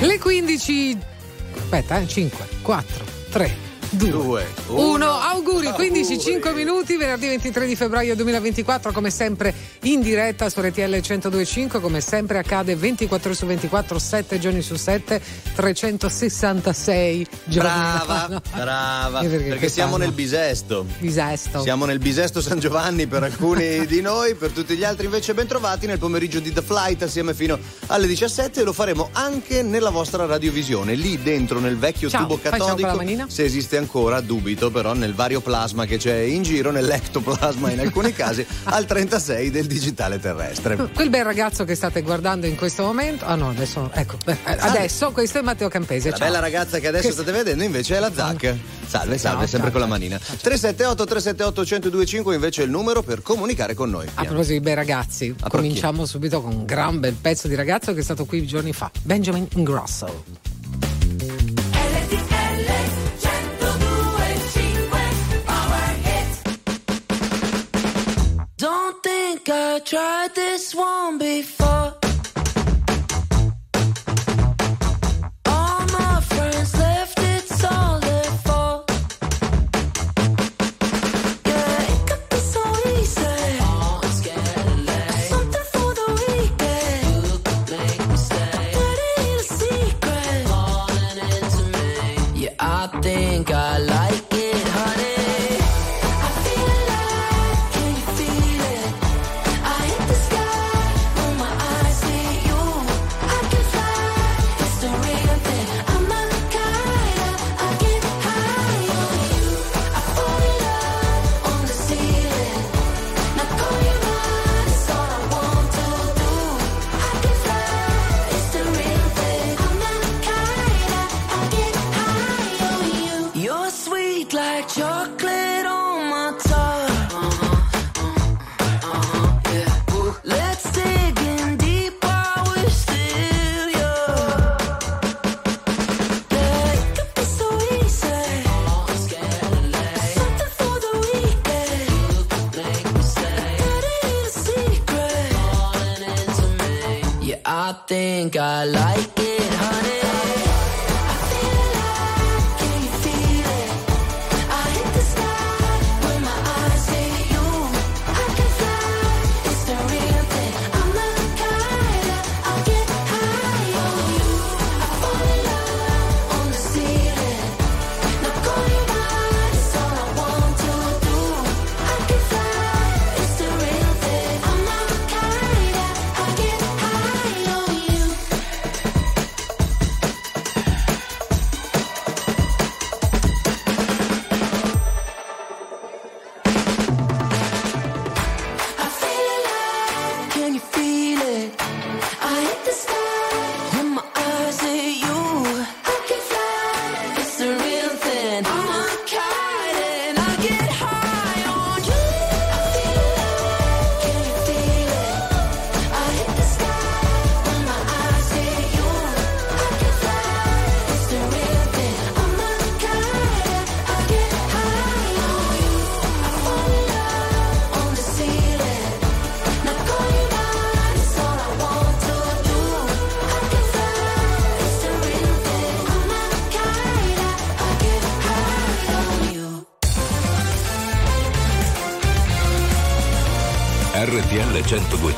Le 15. Aspetta, eh, 5, 4, 3. 2, 1. Auguri, 15, 5 minuti, venerdì 23 di febbraio 2024, come sempre in diretta su RTL 1025, come sempre accade 24 su 24, 7 giorni su 7, 366 giorni. Brava, no. brava, Io perché, siamo nel bisesto. Bisesto. Siamo nel bisesto San Giovanni per alcuni di noi, per tutti gli altri invece ben trovati nel pomeriggio di The Flight assieme fino alle 17 e lo faremo anche nella vostra radiovisione, lì dentro nel vecchio Ciao, tubo catodico. Se esiste ancora, dubito, però nel vario plasma che c'è in giro, nell'ectoplasma in alcuni casi, al 36 del digitale terrestre. Quel bel ragazzo che state guardando in questo momento, ah no, adesso, ecco, eh, adesso questo è Matteo Campese. La ciao. bella ragazza che adesso Che- state vedendo invece è la Zac. Salve, salve, Ciao, sempre ciao, con la manina. 378 378 1025 invece è il numero per comunicare con noi. A proposito di bei ragazzi, A cominciamo subito con un gran bel pezzo di ragazzo che è stato qui giorni fa, Benjamin Ingrosso. Think I tried this one before.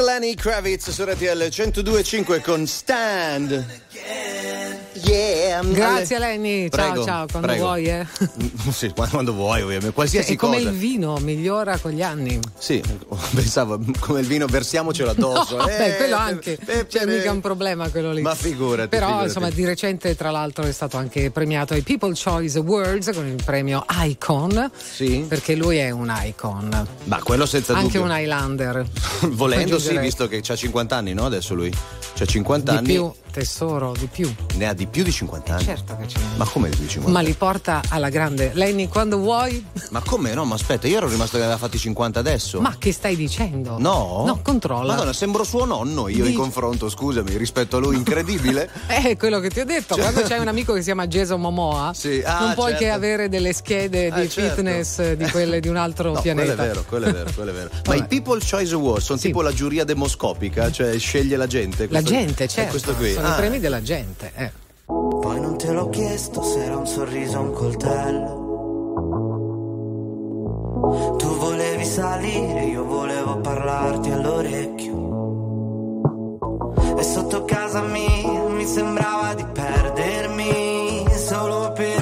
Lenny Kravitz su RTL 102.5 con Stand. Yeah. Grazie Alle- Lenny, Prego, ciao ciao, quando prego. vuoi eh. Sì, quando vuoi, ovviamente. Qualsiasi È come cosa. il vino, migliora con gli anni. Sì, pensavo come il vino, versiamocelo addosso. No, Eh, beh, quello eh, anche, eh, c'è eh, mica un problema quello lì. Ma figurati. Però figurati. insomma di recente tra l'altro è stato anche premiato ai People Choice Awards con il premio Icon. Sì. Perché lui è un icon, Ma quello senza anche dubbio. un Highlander. Volendo sì, visto che ha 50 anni, no? Adesso lui. C'ha 50 Di anni. più, tesoro, di più. Ne ha di più di 50 anni. Certo che ce n'è. Ma come di più di 50 Ma li porta alla grande. Lenny, quando vuoi. Ma come? No, ma aspetta, io ero rimasto che aveva fatti 50 adesso. Ma che stai dicendo? No? No, controlla. Madonna, sembro suo nonno io in Dici- confronto, scusami, rispetto a lui, incredibile. Eh, quello che ti ho detto, quando c'hai un amico che si chiama Jason Momoa, Sì, ah, non puoi certo. che avere delle schede di Ah, certo. fitness eh, di quelle di un altro No, pianeta. quello è vero, quello è vero, quello è vero. Ma i People Choice Awards sono Sì. tipo la giuria demoscopica, cioè sceglie la gente. La questo- gente, è certo. questo qui. Sono Ah, i premi della gente. eh. Poi non te l'ho chiesto se era un sorriso o un coltello. Tu volevi salire, io volevo parlarti all'orecchio. E sotto casa mia mi sembrava di perdermi solo per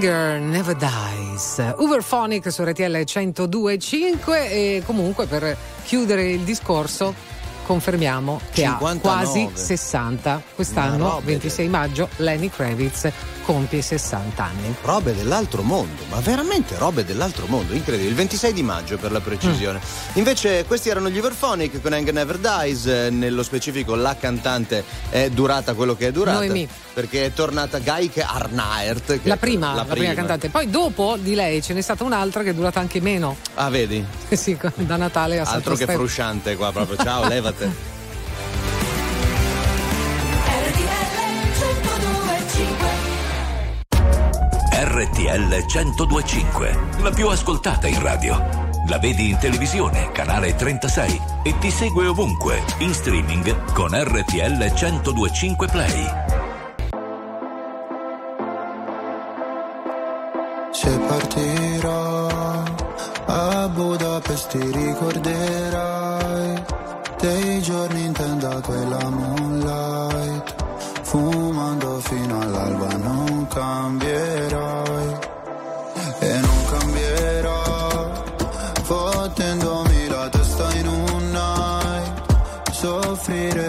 Anger Never Dies. Uberphonic su RTL 102.5 e comunque per chiudere il discorso confermiamo che 59. ha quasi 60. Quest'anno, Ma robe 26 maggio, Lenny Kravitz compie 60 anni. Robe dell'altro mondo, ma veramente robe dell'altro mondo, incredibile. Il 26 di maggio per la precisione. Mm. Invece questi erano gli Everphonic con Anger Never Dies, eh, nello specifico la cantante è durata quello che è durata. Noemi. Perché è tornata Gaike Arnaert. La prima, la prima cantante. Poi dopo di lei ce n'è stata un'altra che è durata anche meno. Ah, vedi? Sì, da Natale a Altro che frusciante qua proprio. Ciao, levate. RTL 1025, la più ascoltata in radio. La vedi in televisione, canale 36 e ti segue ovunque, in streaming con RTL 1025 Play. Se partirò a Budapest ti ricorderai dei giorni in tenda quella moonlight fumando fino all'alba non cambierai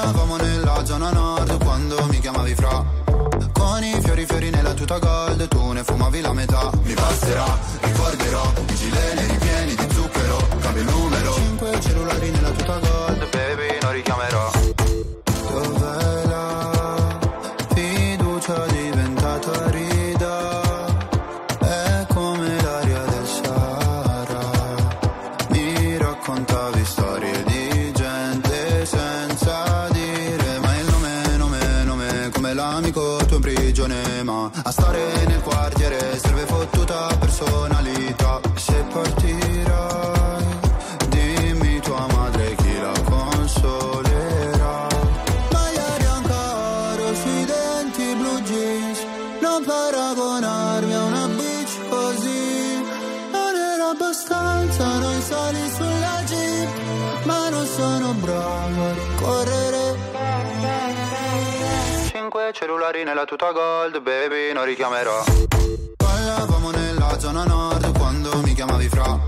Parlavamo nella zona nord quando mi chiamavi fra. Con i fiori fiori nella tuta gold, tu ne fumavi la metà. Mi passerà, ricorderò, i gileni ripieni di zucchero, cambio il numero. Cinque cellulari nella tuta gold, baby, non richiamerò. Blu jeans non paragonarmi a una bitch così non era abbastanza noi sali sulla jeep ma non sono bravo a correre Cinque cellulari nella tuta gold, baby, non richiamerò. Parlavamo nella zona nord quando mi chiamavi fra.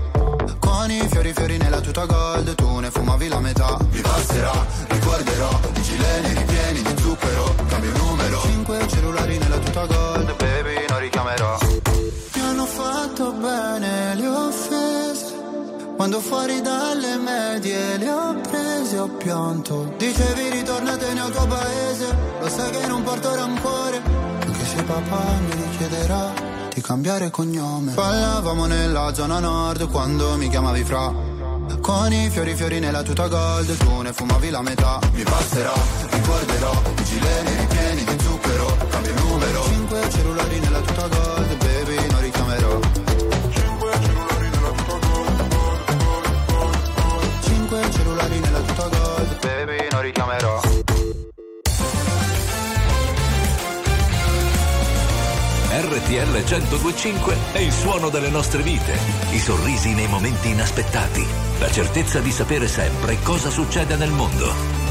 Con i fiori fiori nella tuta gold, tu ne fumavi la metà. Mi passerà, ricorderò, i gileni ripieni di zucchero, cambio il numero. Cinque cellulari nella tuta gold, baby, non richiamerò. Mi hanno fatto bene le offese. Quando fuori dalle medie le ho prese ho pianto. Dicevi ritornatene al tuo paese. Lo sai che non porto rancore. Anche se papà mi richiederà di cambiare cognome. Parlavamo nella zona nord quando mi chiamavi fra. Con i fiori fiori nella tuta gold Tu ne fumavi la metà. Mi passerà, ricorderò I gileni ripieni di zucchero Cambio il numero. Cinque cellulari nella tuta gold Baby non richiamerò. Cinque cellulari nella tuta gold Baby non richiamerò. RTL 1025 è il suono delle nostre vite, i sorrisi nei momenti inaspettati, la certezza di sapere sempre cosa succede nel mondo.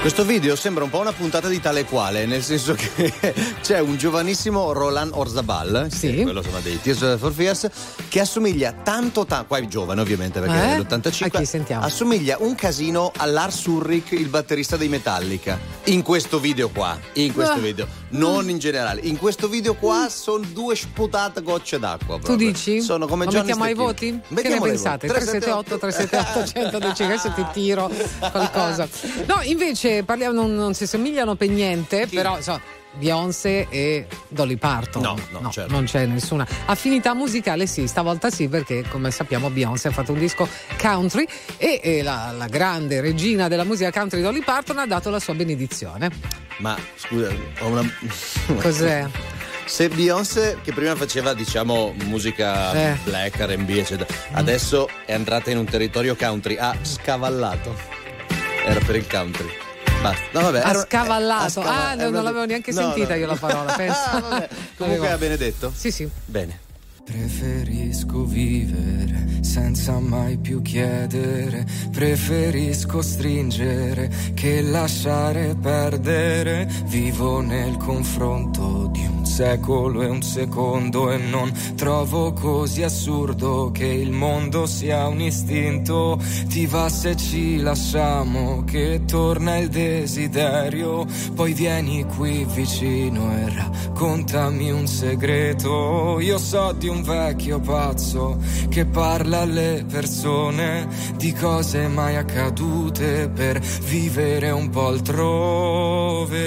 Questo video sembra un po' una puntata di tale quale, nel senso che c'è un giovanissimo Roland Orzabal, Sì. quello dei Tears for Fears, che assomiglia tanto, tanto, qua è giovane ovviamente perché Eh? è dell'85, A chi sentiamo? assomiglia un casino a Lars Ulrich, il batterista dei Metallica. In questo video qua, in questo Ah. video, non in generale, in questo video qua sono due sputate gocce d'acqua. Tu proprio. dici? Sono come Ma Johnny mettiamo ai voti? che ne Mettiamo pensate? voti. 378 378 112 adesso ti tiro qualcosa. No, invece parliamo, non, non si somigliano per niente, però insomma, Beyoncé e Dolly Parton. No, no, certo. non c'è nessuna affinità musicale, sì, stavolta sì, perché come sappiamo Beyoncé ha fatto un disco country e, e la, la grande regina della musica country Dolly Parton ha dato la sua benedizione. Ma scusa, ho una. Cos'è? Se Beyoncé, che prima faceva diciamo musica Eh. black, RB, eccetera, adesso è entrata in un territorio country, ha scavallato. Era per il country. Basta. No, vabbè, Ha era- scavallato. Ah, no, era non l'avevo neanche No, sentita no. io la parola. Ah, vabbè. Comunque ha benedetto? Sì, sì. Bene. Preferisco vivere senza mai più chiedere, preferisco stringere che lasciare perdere. Vivo nel confronto di un secolo e un secondo e non trovo così assurdo che il mondo sia un istinto. Ti va se ci lasciamo che torna il desiderio, poi vieni qui vicino e raccontami un segreto. Io so di un vecchio pazzo che parla alle persone di cose mai accadute per vivere un po' altrove.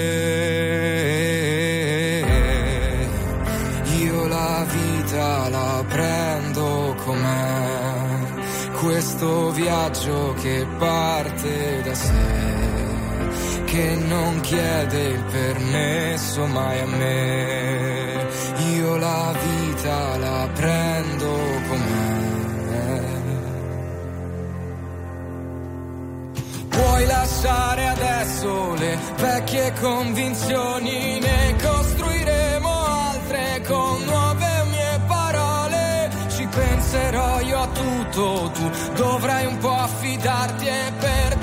Vita la prendo com'è, questo viaggio che parte da sé, che non chiede il permesso mai a me. Io la vita la prendo com'è. Puoi lasciare adesso le vecchie convinzioni, ne costruiremo altre con nuove tutto, tu. Dovrai un po' affidarti e perdona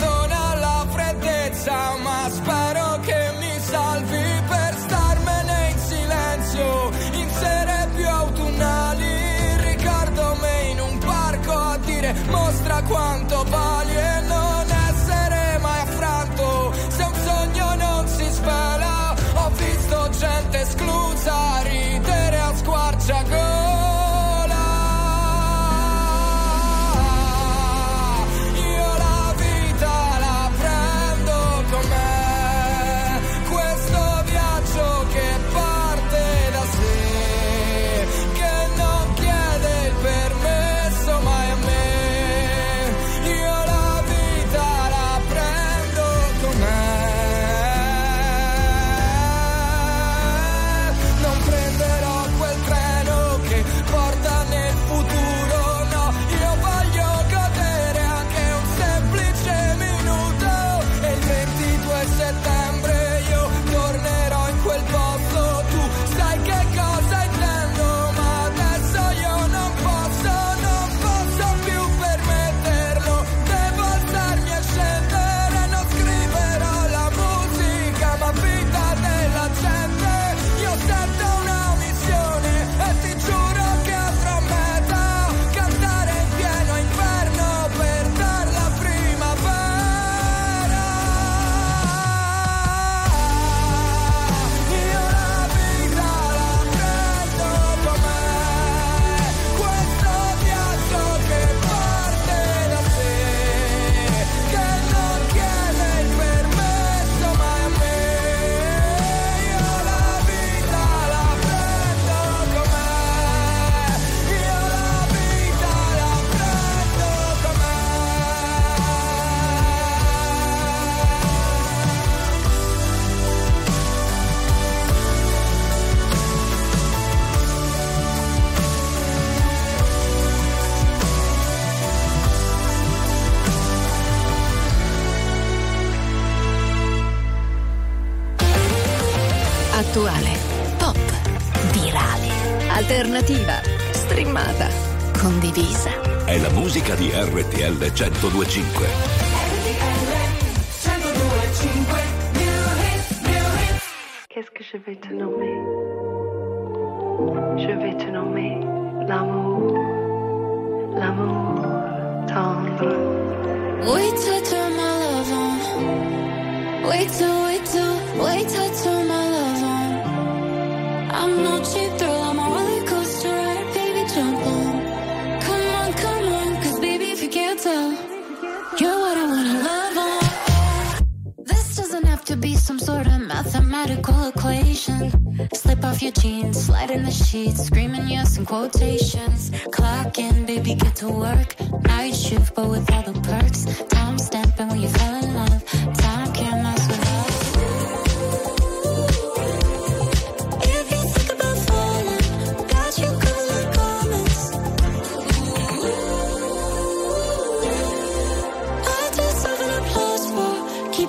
105.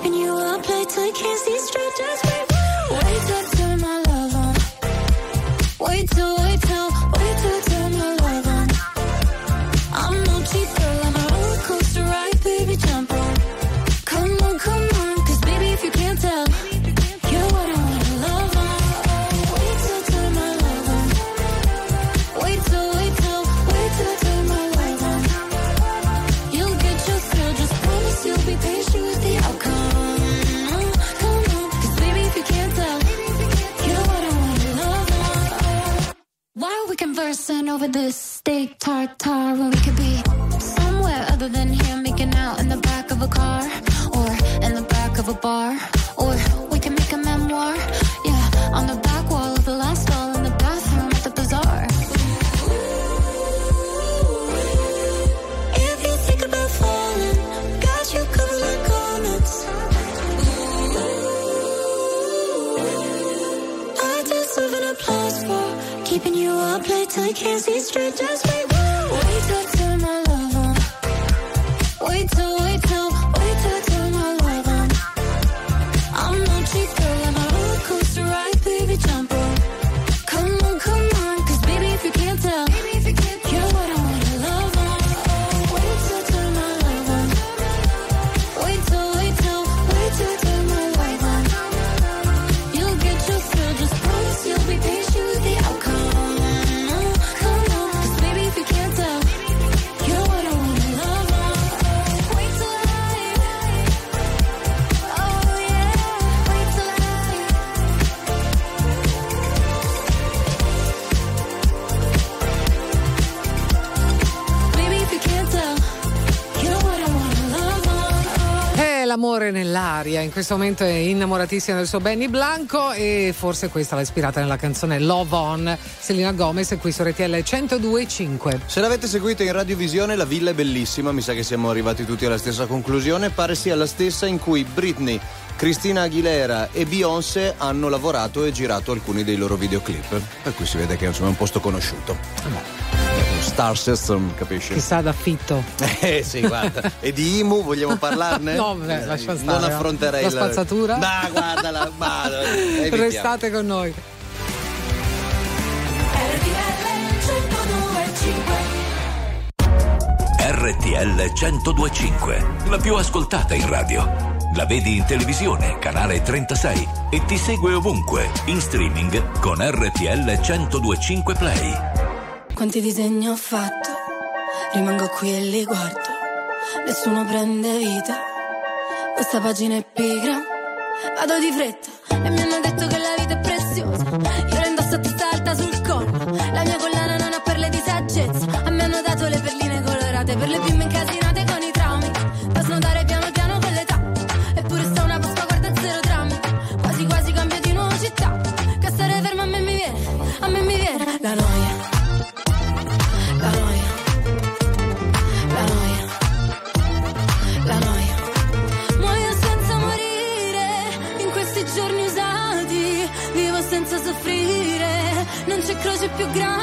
And you are played to kiss these strings. tart tart questo momento è innamoratissima del suo Benny Blanco e forse questa l'ha ispirata nella canzone Love On, Selena Gomez qui su RTL 102.5. Se l'avete seguita in radiovisione la villa è bellissima, mi sa che siamo arrivati tutti alla stessa conclusione, pare sia la stessa in cui Britney Cristina Aguilera e Beyoncé hanno lavorato e girato alcuni dei loro videoclip, per cui si vede che insomma, è un posto conosciuto. Allora. Star System, capisci? Chissà d'affitto. Eh sì, guarda. e di IMU vogliamo parlarne? no, beh, lascia stare. Non affronterei la, la spazzatura. No, guardala, ma eh, evitiamo. restate con noi. RTL 1025, la più ascoltata in radio. La vedi in televisione, canale 36 e ti segue ovunque, in streaming con RTL 1025 Play quanti disegni ho fatto. Rimango qui e li guardo, nessuno prende vita. Questa pagina è pigra, vado di fretta e mi hanno detto che la vita è preziosa. próprio grande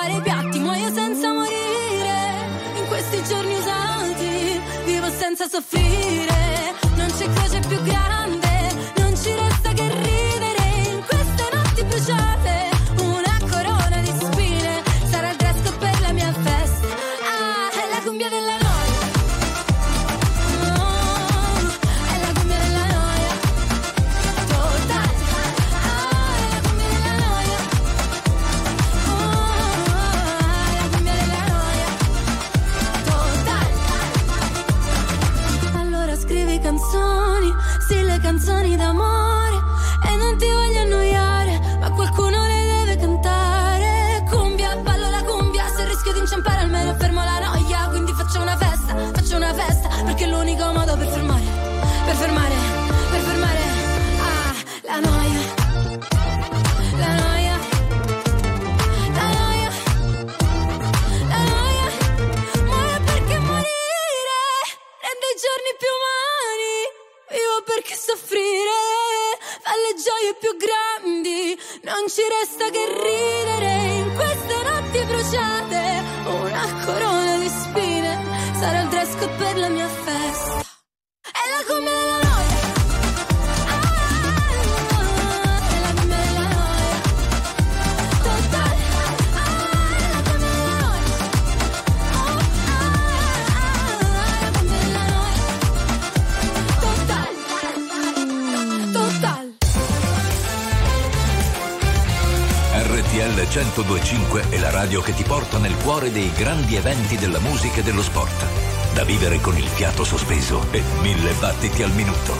RTL 1025 è la radio che ti porta nel cuore dei grandi eventi della musica e dello sport. Da vivere con il fiato sospeso e mille battiti al minuto.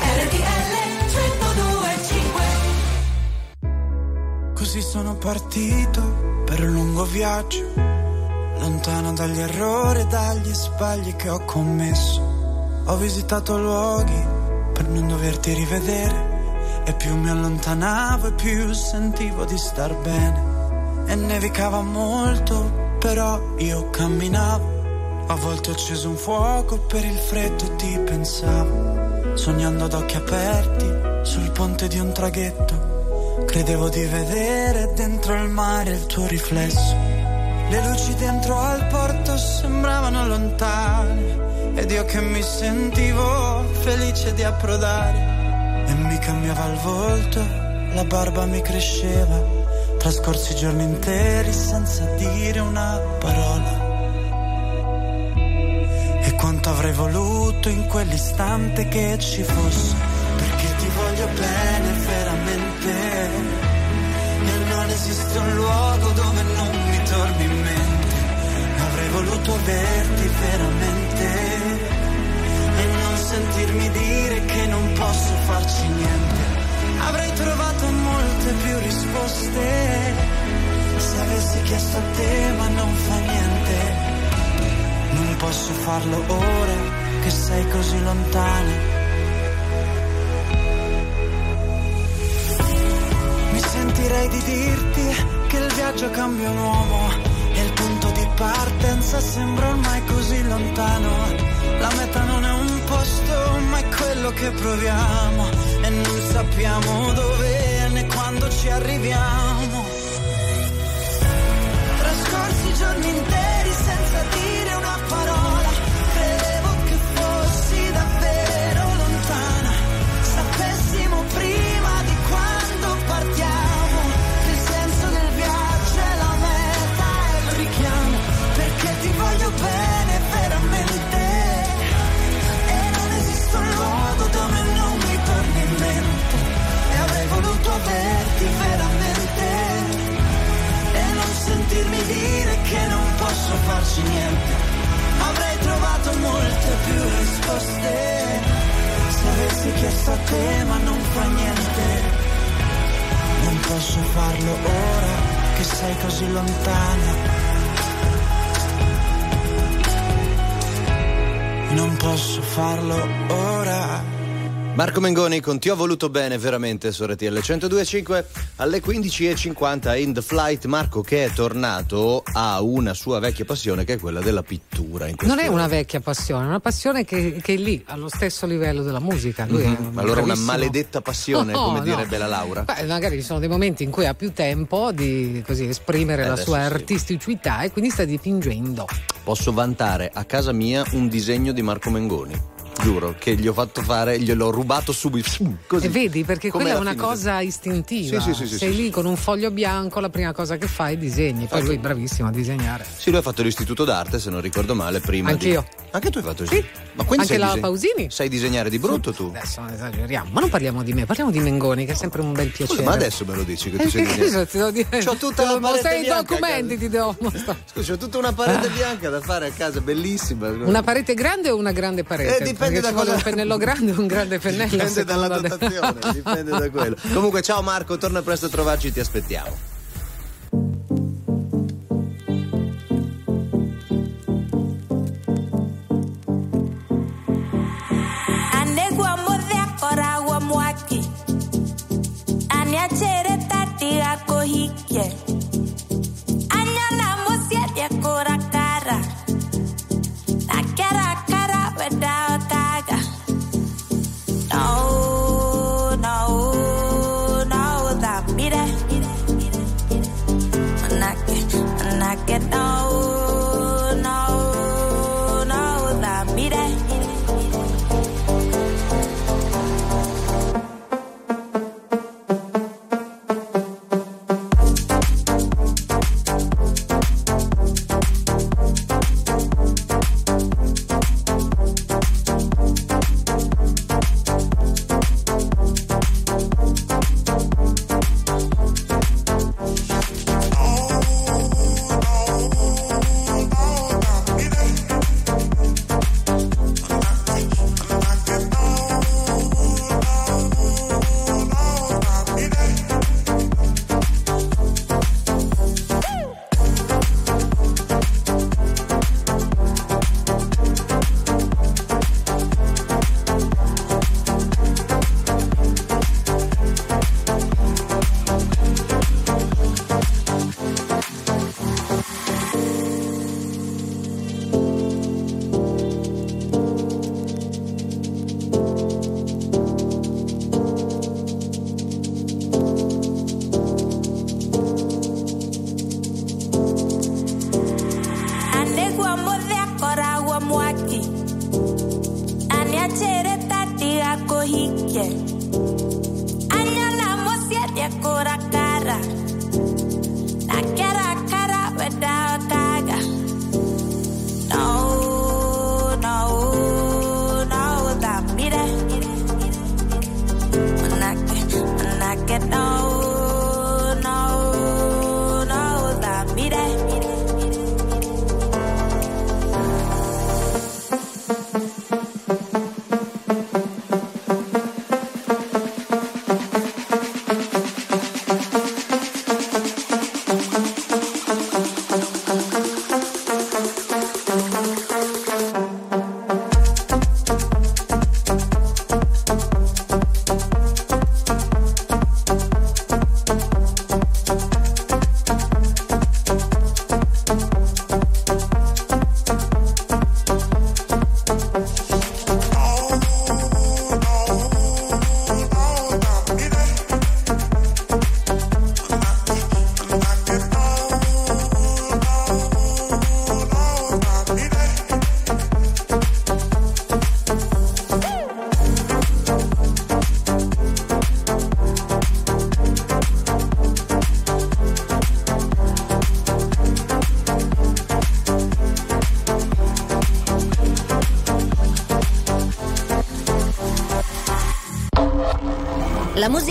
RTL 1025 Così sono partito per un lungo viaggio, lontano dagli errori e dagli sbagli che ho commesso. Ho visitato luoghi per non doverti rivedere e più mi allontanavo e più sentivo di star bene. E nevicava molto, però io camminavo. A volte ho acceso un fuoco per il freddo e ti pensavo. Sognando ad occhi aperti sul ponte di un traghetto. Credevo di vedere dentro il mare il tuo riflesso. Le luci dentro al porto sembravano lontane. Ed io che mi sentivo felice di approdare. E mi cambiava il volto, la barba mi cresceva. Trascorsi giorni interi senza dire una parola. E quanto avrei voluto in quell'istante che ci fosse. Perché ti voglio bene veramente. E non esiste un luogo dove non mi torni in mente. Avrei voluto averti veramente. Sentirmi dire che non posso farci niente. Avrei trovato molte più risposte. Se avessi chiesto a te, ma non fa niente. Non posso farlo ora che sei così lontana. Mi sentirei di dirti che il viaggio cambia un uomo partenza sembra ormai così lontano. La meta non è un posto, ma è quello che proviamo e non sappiamo dove né quando ci arriviamo. Trascorsi giorni interi senza dire una parola. Posso farci niente. Avrei trovato molte più risposte se avessi chiesto a te, ma non fa niente. Non posso farlo ora che sei così lontana. Non posso farlo ora, Marco Mengoni con Ti ho voluto bene veramente su RTL 102.5 alle 15.50 in The Flight. Marco che è tornato ha una sua vecchia passione che è quella della pittura. Non è una vecchia passione, è una passione che, che è lì, allo stesso livello della musica. Lui è Mhm. un Allora una bravissimo- maledetta passione, No, come no. direbbe la Laura. Beh, magari ci sono dei momenti in cui ha più tempo di così, esprimere Eh, la sua sì. artisticità e quindi sta dipingendo. Posso vantare a casa mia un disegno di Marco Mengoni. Giuro che gli ho fatto fare, gliel'ho rubato subito. Così. E vedi, perché Come quella è una fine. cosa istintiva. Sì, sì, sì, sì, Sei sì, lì con un foglio bianco, la prima cosa che fai è disegni. Poi lui è bravissimo a disegnare. Sì, lui ha fatto l'istituto d'arte, se non ricordo male, prima Anch'io. di... Anche tu hai fatto sì. Ma quindi Anche la diseg- Pausini? Sai disegnare di brutto tu? Adesso non esageriamo. Ma non parliamo di me, parliamo di Mengoni, che è sempre un bel piacere. Scusa, ma adesso me lo dici che tu Eh, sei che disegnare? cosa ti devo dire? C'ho tutta la parete mostrare i bianca a documenti, ti devo mostrare. Scusa, c'ho tutta una parete bianca da fare a casa, bellissima. Una parete grande o una grande parete? Eh, dipende Perché da cosa- un pennello grande o un grande pennello. Dipende dalla dotazione, dipende da quello. Comunque, ciao Marco, torna presto a trovarci, ti aspettiamo. anegwa manake no Yeah.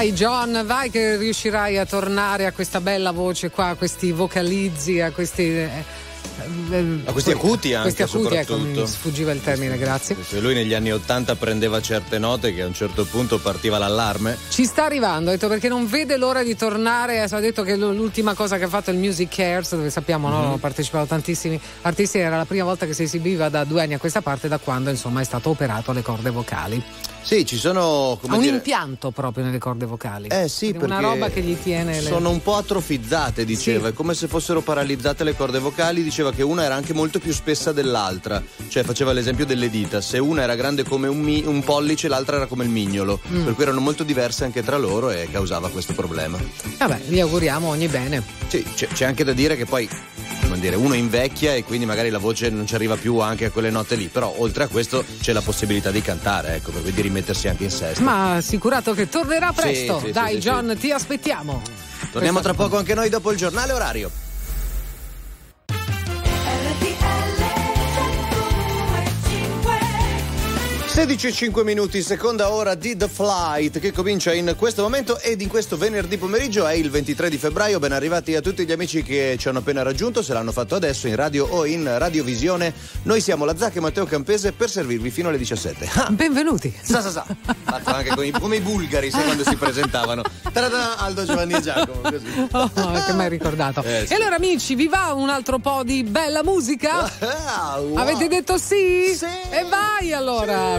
Vai John, vai che riuscirai a tornare a questa bella voce qua, a questi vocalizzi, a questi... eh, eh, A questi acuti anche questi acuti, ecco, mi sfuggiva il termine, grazie. Se lui negli anni Ottanta prendeva certe note che a un certo punto partiva l'allarme. Ci sta arrivando, ha detto perché non vede l'ora di tornare. Ha detto che l'ultima cosa che ha fatto il Music Cares, dove sappiamo, no, Mhm. hanno partecipato tantissimi artisti. Era la prima volta che si esibiva da due anni a questa parte, da quando insomma è stato operato alle corde vocali. Sì, ci sono come ha un dire, impianto proprio nelle corde vocali. Eh sì, Una perché roba che gli tiene le. sono un po' atrofizzate, diceva, è come se fossero paralizzate le corde vocali, diceva che una era anche molto più spessa dell'altra, cioè faceva l'esempio delle dita, se una era grande come un, mi- un pollice l'altra era come il mignolo, Mm. per cui erano molto diverse anche tra loro e causava questo problema. Vabbè, gli auguriamo ogni bene. Sì, c'è, c'è anche da dire che poi come dire, uno invecchia e quindi magari la voce non ci arriva più anche a quelle note lì, però oltre a questo c'è la possibilità di cantare, ecco, per cui di rimettersi anche in sesto. Ma assicurato che tornerà presto. sì, sì, Dai, John, ti aspettiamo. Torniamo Questa- tra poco anche noi dopo il giornale orario. 16 e 5 minuti, seconda ora di The Flight che comincia in questo momento ed in questo venerdì pomeriggio è il 23 di febbraio. Ben arrivati a tutti gli amici che ci hanno appena raggiunto, se l'hanno fatto adesso in radio o in radiovisione. Noi siamo la Zacca e Matteo Campese per servirvi fino alle 17. Ah, Benvenuti. sa sa sa. Fatto anche i- come i bulgari sai, quando si presentavano. Ta-da-da, Aldo Giovanni e Giacomo. Così. Oh, che mai ricordato. Eh, sì. E allora, amici, vi va un altro po' di bella musica? Ah, wow. Avete detto sì? Sì. E vai allora!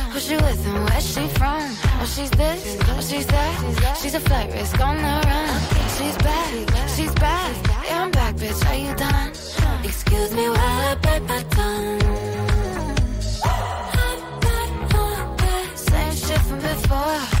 Who she with and where she from? Oh, she's this, oh, she's that. She's a flight risk on the run. She's back, she's back. Yeah, I'm back, bitch. Are you done? Excuse me while I bite my tongue. I'm not on that same shit from before.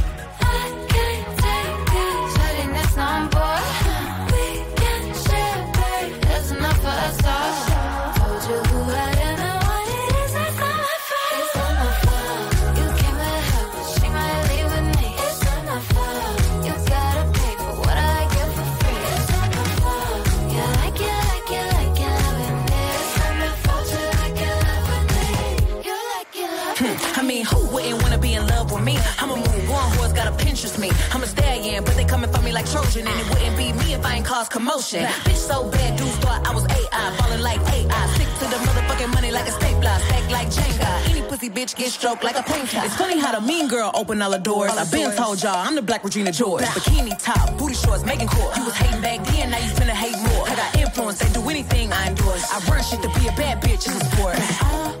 Cause. Bitch so bad, dudes thought I was AI, falling like AI. Stick to the motherfucking money like a stapler, stack like Jenga. Any pussy bitch get stroked like a painter. It's funny how the mean girl open all the doors. I've been told y'all I'm the black Regina George. Bikini top, booty shorts, making court. You was hating back then, now you finna hate more. I got influence, they do anything I endorse. I run shit to be a bad bitch, it's a sport. Uh-huh.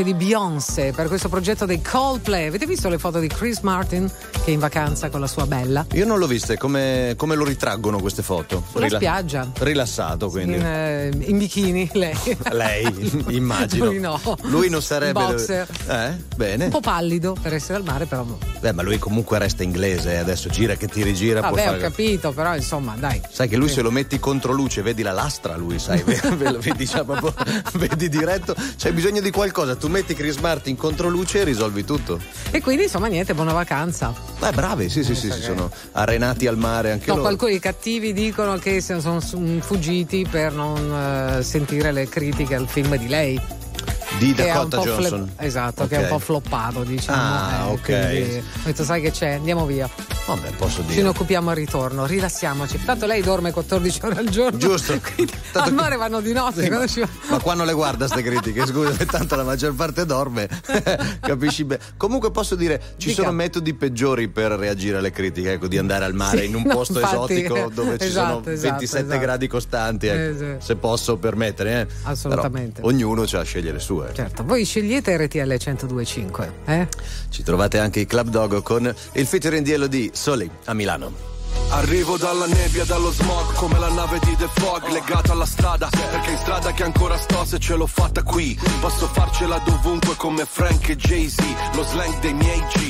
Voce di Beyoncé per questo progetto dei Coldplay. Avete visto le foto di Chris Martin che è in vacanza con la sua bella? Io non l'ho vista, come, come lo ritraggono queste foto? Sulla spiaggia. Rilassato quindi. In, eh, in bikini, lei. Lei, immagino. Lui no. Lui non sarebbe. Boxer. Eh, bene. Un po' pallido per essere al mare, però. Beh, ma lui comunque resta inglese, eh, adesso gira che ti rigira. Vabbè, ho fare- capito, però insomma, dai. Sai che lui se lo metti contro luce, vedi la lastra, lui, sai, vedi, già proprio- vedi diretto, c'hai bisogno di qualcosa, tu metti Chris Martin contro luce e risolvi tutto. E quindi insomma niente, buona vacanza. Beh, bravi, sì, sì, sì, sì, sono arenati al mare anche No, loro. qualcuno, i cattivi dicono che sono fuggiti per non eh, sentire le critiche al film di lei. Di Dakota Johnson. esatto, che è un po' floppato, diciamo. Ah, eh, ok. quindi Ho detto, sai che c'è, andiamo via. Vabbè, posso Ce ne dire. occupiamo al ritorno, rilassiamoci. Tanto lei dorme 14 ore al giorno. Giusto. Quindi al mare vanno di notte. Sì, quando ma, ci ma qua non le guarda ste critiche, scusa, tanto la maggior parte dorme, capisci bene. Comunque posso dire, ci Dica. sono metodi peggiori per reagire alle critiche, ecco, di andare al mare Sì, in un no, posto infatti, esotico dove ci esatto, sono esatto, 27 esatto. gradi costanti, ecco, Eh, sì. se posso permettere. Eh. Assolutamente. Però ognuno ha a scegliere le sue. Certo, voi scegliete RTL 1025, eh? Ci trovate anche i Club Dogo con il featuring di Elodie Soli a Milano. Arrivo dalla nebbia, dallo smog, come la nave di The Fog, legata alla strada, perché in strada che ancora sto se ce l'ho fatta qui. Posso farcela dovunque come Frank e Jay-Z, lo slang dei miei G,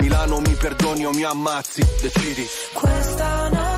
Milano mi perdoni o mi ammazzi, decidi. Questa notte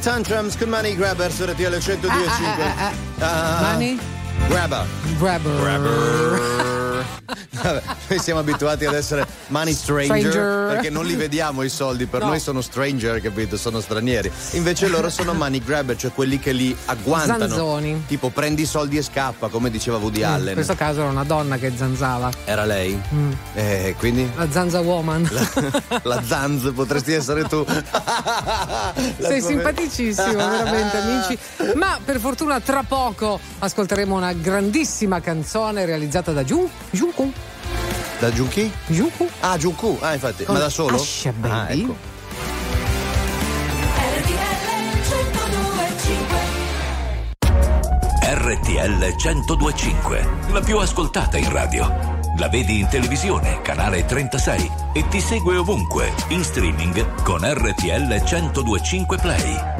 Tantrums. Con Money Grabber su RTL 102.5 Ah, Ah, Money? Grabber. Grabber. Vabbè, noi siamo abituati ad essere money stranger, Stranger. perché non li vediamo i soldi, per No. noi sono stranger, capito? Sono stranieri. Invece loro sono money grabber, cioè quelli che li agguantano. Zanzoni. Tipo prendi i soldi e scappa, come diceva Woody In Allen. questo caso era una donna che zanzava. Era lei? Mm. Eh, quindi La zanza woman. la Zanz potresti essere tu. La Sei simpaticissimo, veramente, amici. Ma per fortuna tra poco ascolteremo una grandissima canzone realizzata da Jun- Junku. Da Junki? Junku? Ah, Junku. Ah, infatti. Con Ma da solo? Asha Baby. Ah, ecco. RTL 1025, la più ascoltata in radio. La vedi in televisione, canale 36 e ti segue ovunque, in streaming con RTL 1025 Play.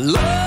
love.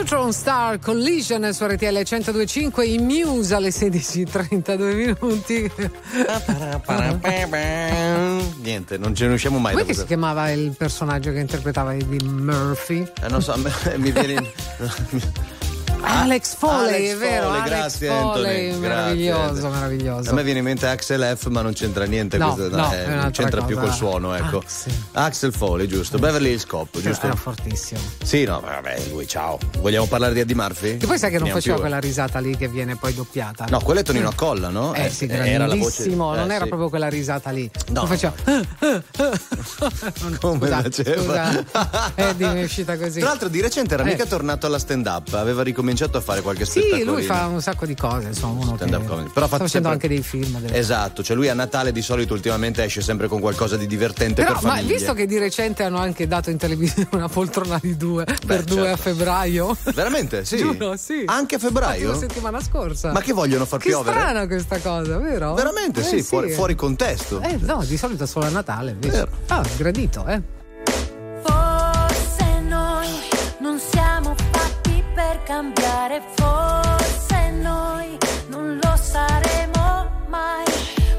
Neutron Star Collision su RTL 1025 in Muse alle 16.32 minuti. Niente, non ce ne usciamo mai Come si chiamava il personaggio che interpretava Eddie Murphy? Eh, non so, mi viene. Alex Foley, Alex è vero? Foley, Alex grazie, Foley, Anthony, meraviglioso, grazie. meraviglioso. A me viene in mente Axel F, ma non c'entra niente. No, questo, no, eh, non c'entra più cosa. col suono, ecco. Axel Foley, giusto. Beverly Hills Cop, giusto? Era fortissimo. Sì, no, vabbè, lui, ciao. Vogliamo parlare di Eddie Murphy? Che poi sai che non faceva più, eh. quella risata lì che viene poi doppiata. No, quello è Tonino Accolla, no? Eh sì, era la voce. grandissimo, non eh, era sì. proprio quella risata lì. No. Lo faceva. Come Scusa, faceva? scusa, Eddie mi è uscita così. Tra l'altro di recente era Eh. mica tornato alla stand up, aveva ricominciato a fare qualche Sì, spettacolo. lui fa un sacco di cose, insomma, uno che Stand-up comedy. Però fa sta facendo sempre- anche dei film. delle- Esatto, cioè lui a Natale di solito ultimamente esce sempre con qualcosa di divertente Però, per ma famiglie. visto che di recente hanno anche dato in televisione una poltrona di due per due a certo. febbraio. Veramente? Sì. Giuro, sì. Anche a febbraio? La settimana scorsa. Ma che vogliono far Che piovere? strana questa cosa, vero? Veramente, Eh, sì, fuori, fuori contesto. Eh, no, di solito è solo a Natale. Invece. Ah, gradito, eh. Forse noi non siamo fatti per cambiare, forse noi non lo saremo mai,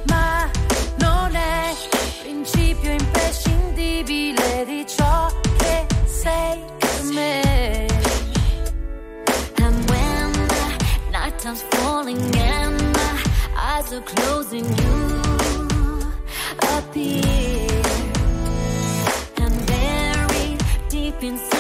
ma non è principio imprescindibile di ciò che sei per me. And when the night time's falling and my eyes are closing, you appear. And buried deep inside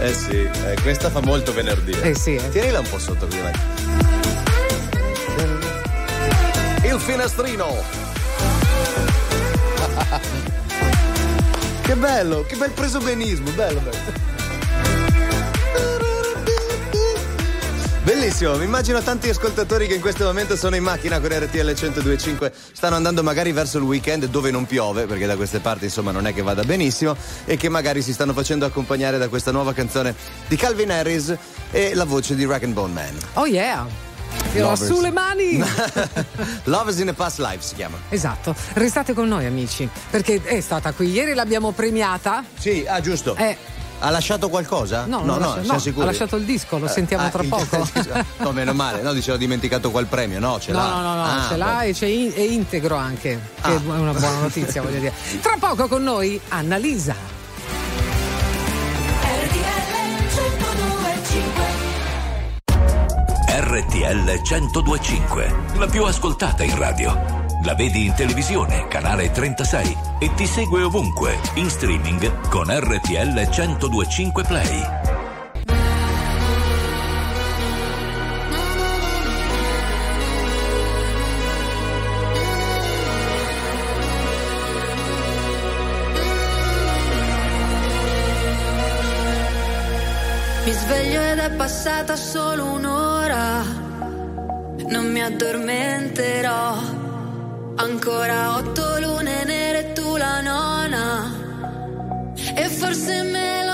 eh sì, eh, questa fa molto venerdì. Eh sì, eh. Tienila un po' sotto così, vai. Il finestrino. che bello, che bel presobenismo, bello, bello. Bellissimo, mi immagino tanti ascoltatori che in questo momento sono in macchina con RTL 1025, stanno andando magari verso il weekend dove non piove, perché da queste parti insomma non è che vada benissimo, e che magari si stanno facendo accompagnare da questa nuova canzone di Calvin Harris e la voce di Rack and Bone Man. Oh yeah. Io le mani. Lovers in a Past Life si chiama. Esatto, restate con noi amici, perché è stata qui ieri, l'abbiamo premiata. Sì, ah giusto. Eh, Ha lasciato qualcosa? no, no, siamo no, sicuri. ha lasciato il disco, lo Eh, sentiamo ah, tra poco. no, meno male, no, dicevo ho dimenticato quel premio, no, ce No, l'ha. no, no, no, Ah, ce l'ha e c'è in- è integro anche, che Ah. è una buona notizia, voglio dire. Tra poco con noi Annalisa. RTL 1025, la più ascoltata in radio. La vedi in televisione, canale 36 e ti segue ovunque, in streaming con RTL 1025 Play. Mi sveglio ed è passata solo un'ora. Non mi addormenterò. Ancora otto lune nere tu la nona. E forse me lo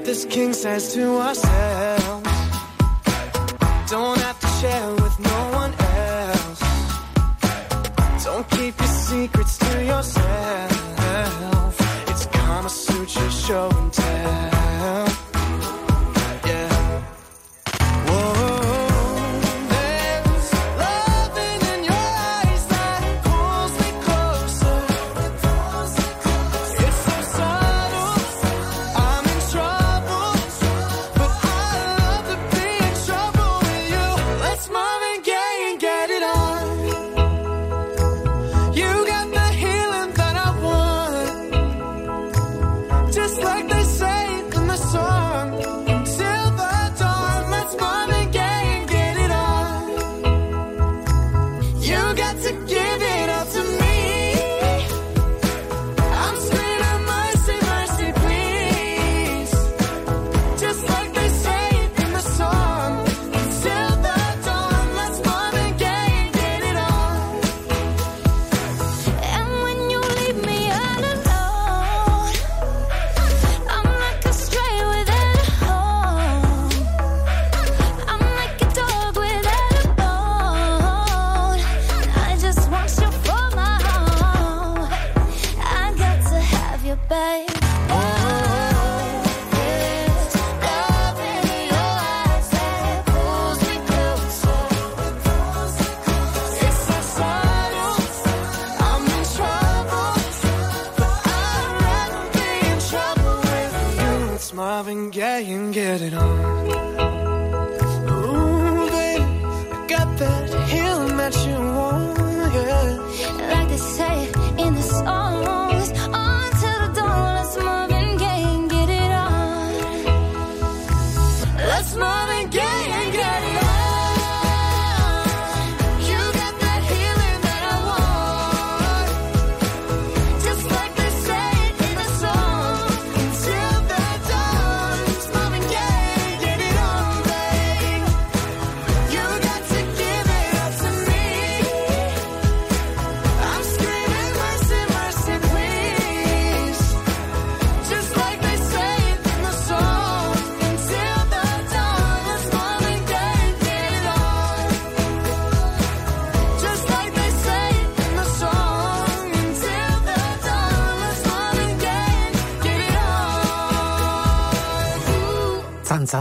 Got this king says to ourselves. Don't have to share with no one else. Don't keep your secrets to yourself. It's Kama Sutra show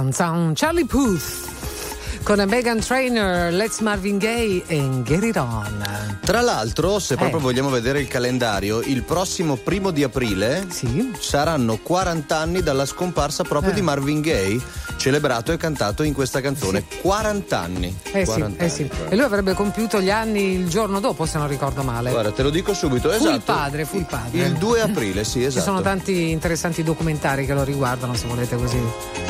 Downtown Charlie Puth. Con Megan Trainer, Let's Marvin Gaye e Get It On. Tra l'altro, se proprio Eh. vogliamo vedere il calendario, il prossimo primo di aprile saranno 40 anni dalla scomparsa proprio Eh. di Marvin Gaye, celebrato e cantato in questa canzone. 40 anni. Eh sì, 40 eh sì. anni, E lui avrebbe compiuto gli anni il giorno dopo, se non ricordo male. Guarda, te lo dico subito, fu esatto. il padre, fu il padre. Il 2 aprile, sì, Ci esatto. sono tanti interessanti documentari che lo riguardano, se volete così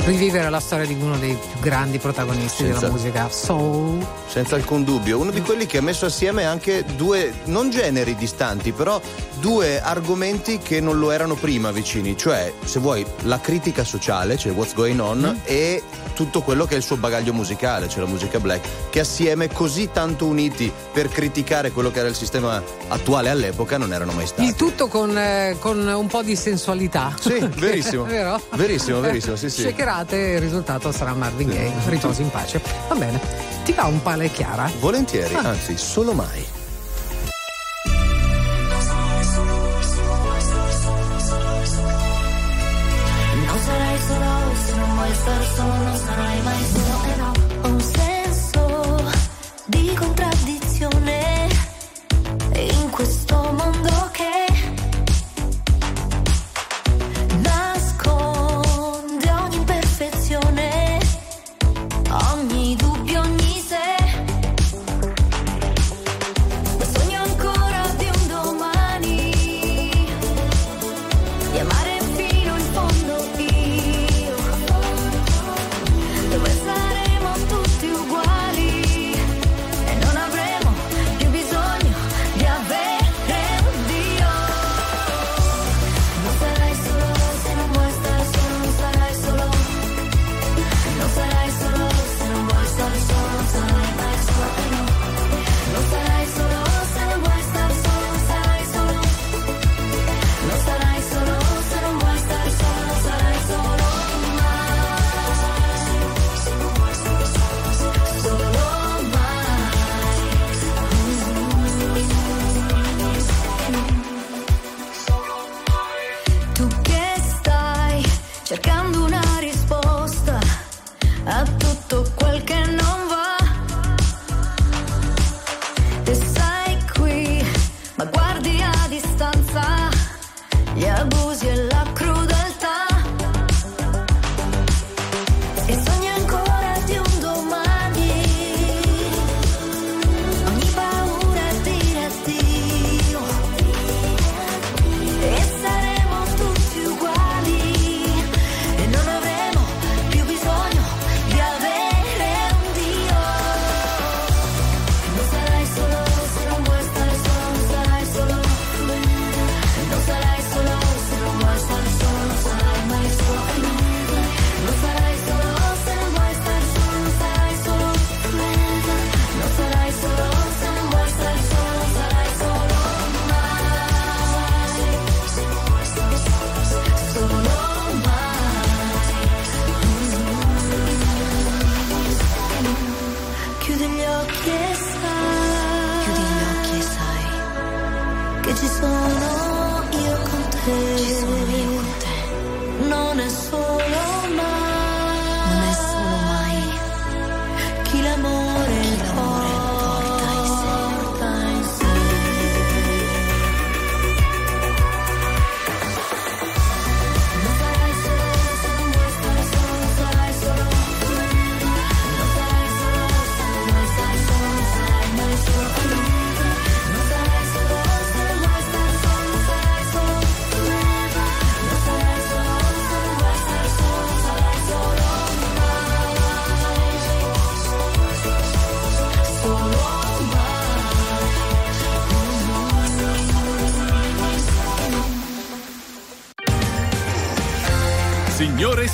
rivivere la storia di uno dei più grandi protagonisti Senza- della musica soul. Senza alcun dubbio, uno di quelli che ha messo assieme anche due, non generi distanti, però due argomenti che non lo erano prima vicini, cioè se vuoi la critica sociale, cioè what's going on, Mm. e tutto quello che è il suo bagaglio musicale, cioè la musica black, che assieme così tanto uniti per criticare quello che era il sistema attuale all'epoca non erano mai stati. Il tutto con, eh, con un po' di sensualità. Sì, verissimo. Vero? Verissimo, verissimo, sì, sì. Shakerate, il risultato sarà Marvin Gaye. Riposi in pace. Va bene. Ti va un pale chiara? Volentieri, Ah. anzi, solo mai. Non sarai solo se non vuoi stare solo, non sarai mai solo e no. Ho un senso di contraddizione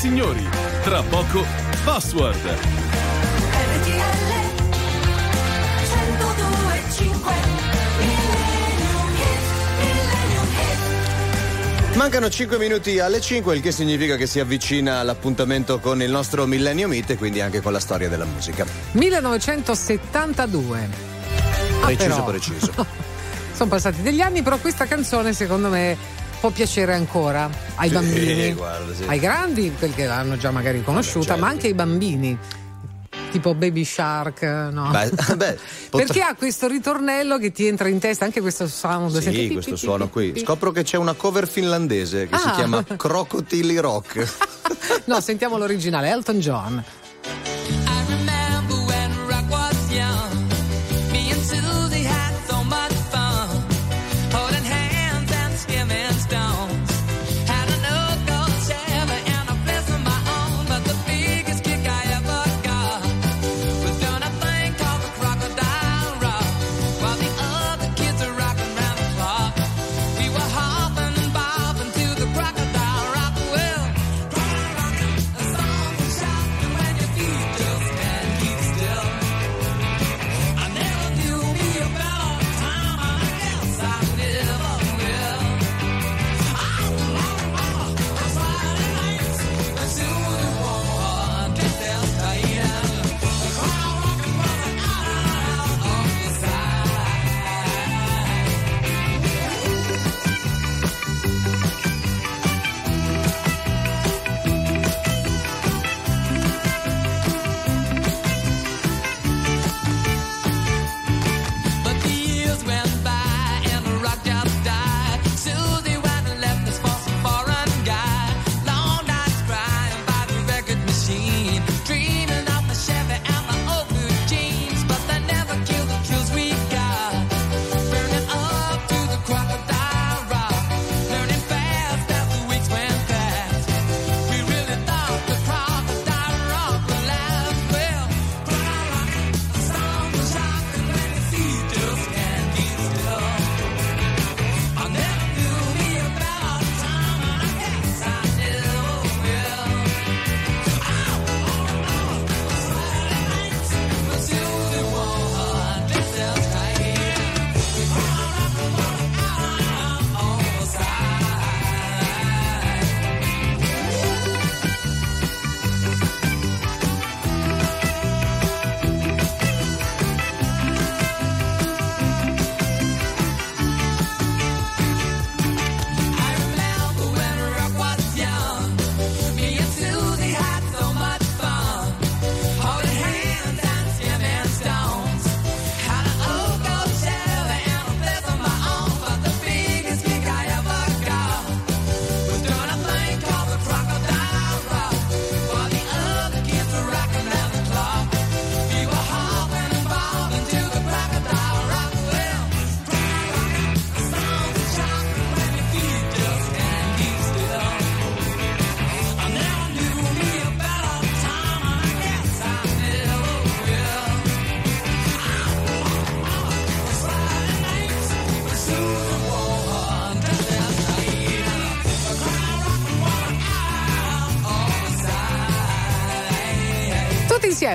signori, tra poco Password. Mancano 5 minuti alle 5, il che significa che si avvicina l'appuntamento con il nostro Millennium Meet e quindi anche con la storia della musica. 1972. Preciso, ah, però. preciso. Sono passati degli anni, però questa canzone secondo me può piacere ancora ai sì, bambini, guarda, sì. ai grandi, perché l'hanno già magari conosciuta, certo. ma anche ai bambini tipo Baby Shark, no? Beh, beh, potre... Perché ha questo ritornello che ti entra in testa, anche questo sound. Sì, questo suono qui. Scopro che c'è una cover finlandese che ah. si chiama Crocotili Rock. no, sentiamo l'originale, Elton John.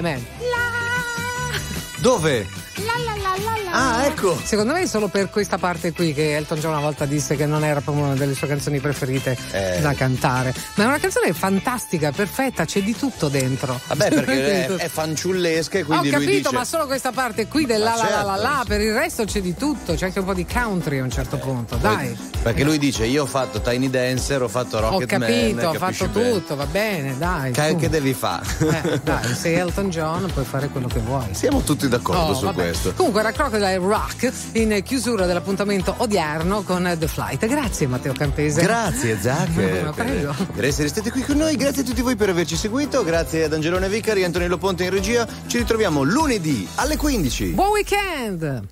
Tutti insieme. Dove? Ah, ecco. Secondo me è solo per questa parte qui che Elton John una volta disse che non era proprio una delle sue canzoni preferite Eh. da cantare. Ma è una canzone fantastica, perfetta, c'è di tutto dentro. Vabbè, perché è, è fanciullesca e Ho quindi lui capito, dice... ma solo questa parte qui del la Ma la la la certo. la, per il resto c'è di tutto, c'è anche un po' di country a un certo punto, dai. Perché lui dice: Io ho fatto Tiny Dancer, ho fatto Ho Rocket capito, ho capisci fatto bene. tutto, va bene, dai. Che, che devi fare? Eh, dai, sei Elton John, puoi fare quello che vuoi. Siamo tutti d'accordo Oh, su vabbè. questo. Comunque era Crocodile Rock in chiusura dell'appuntamento odierno con The Flight. Grazie Matteo Campese. Grazie Zac Ma prego. per essere stati qui con noi, grazie a tutti voi per averci seguito, grazie ad Angelone Vicari Antonello Ponte in regia. Ci ritroviamo lunedì alle 15. Buon weekend!